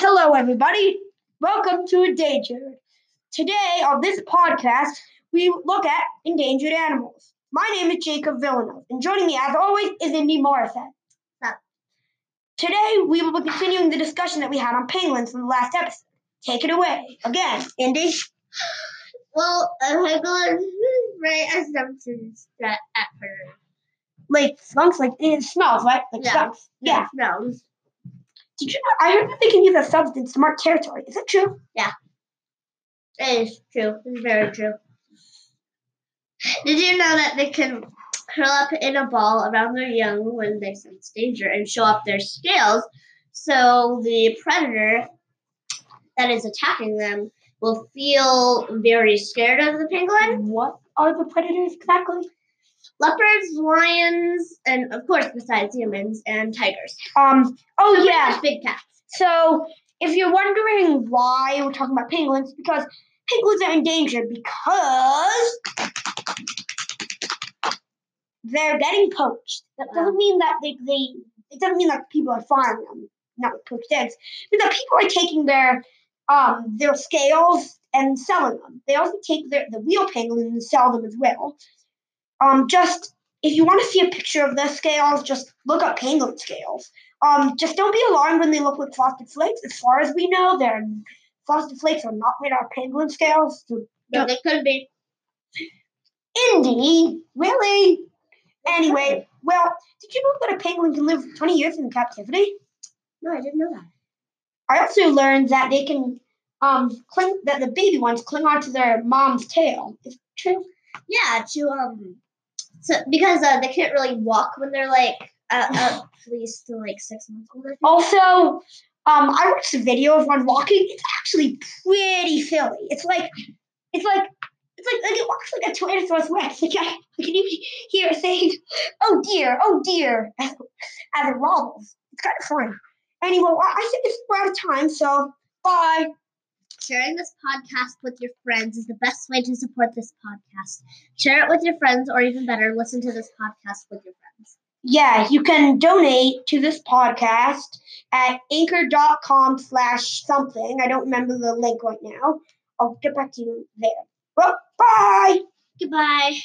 Hello, everybody. Welcome to Endangered. Today, on this podcast, we look at endangered animals. My name is Jacob Villanov, and joining me, as always, is Indy. Sup. Today, we will be continuing the discussion that we had on pangolins from the last episode. Take it away. Again, Indy. Well, a pangolin is very assumptions that at her. Like skunks, like it smells, right? Like Yeah. skunks. Yeah. Smells. Did you know? I heard that they can use a substance to mark territory. Is that true? Yeah, it is true. It's very true. Did you know that they can curl up in a ball around their young when they sense danger and show up their scales so the predator that is attacking them will feel very scared of the pangolin? What are the predators exactly? Leopards, lions, and of course, besides humans, and tigers. Um. Oh yeah. big cats. So, if you're wondering why we're talking about pangolins, because pangolins are endangered because they're getting poached. That doesn't mean that they, they it doesn't mean that people are farming them, not with poached eggs. But that people are taking their um their scales and selling them. They also take their the real pangolins and sell them as well. Um, just if you want to see a picture of their scales, just look up pangolin scales. Um, just don't be alarmed when they look like frosted flakes. As far as we know, they're frosted flakes are not made out of pangolin scales. So No, they could be. Indy, really? Anyway, well, did you know that a pangolin can live 20 years in captivity? No, I didn't know that. I also learned that they can um cling that the baby ones cling onto their mom's tail. Is it true? Yeah, to um, so because uh, they can't really walk when they're like uh, at least to like six months old. Also, um, I watched a video of one walking. It's actually pretty silly. It's like, it's like, it's like, like it walks like a Tyrannosaurus Rex. Like I, I can even hear it saying, "Oh dear, oh dear," as, it wobbles. It's kind of funny. Anyway, well, I think it's we're out of time, so bye. Sharing this podcast with your friends is the best way to support this podcast. Share it with your friends, or even better, listen to this podcast with your friends. Yeah, you can donate to this podcast at anchor.com slash something. I don't remember the link right now. I'll get back to you there. Well, bye. Goodbye.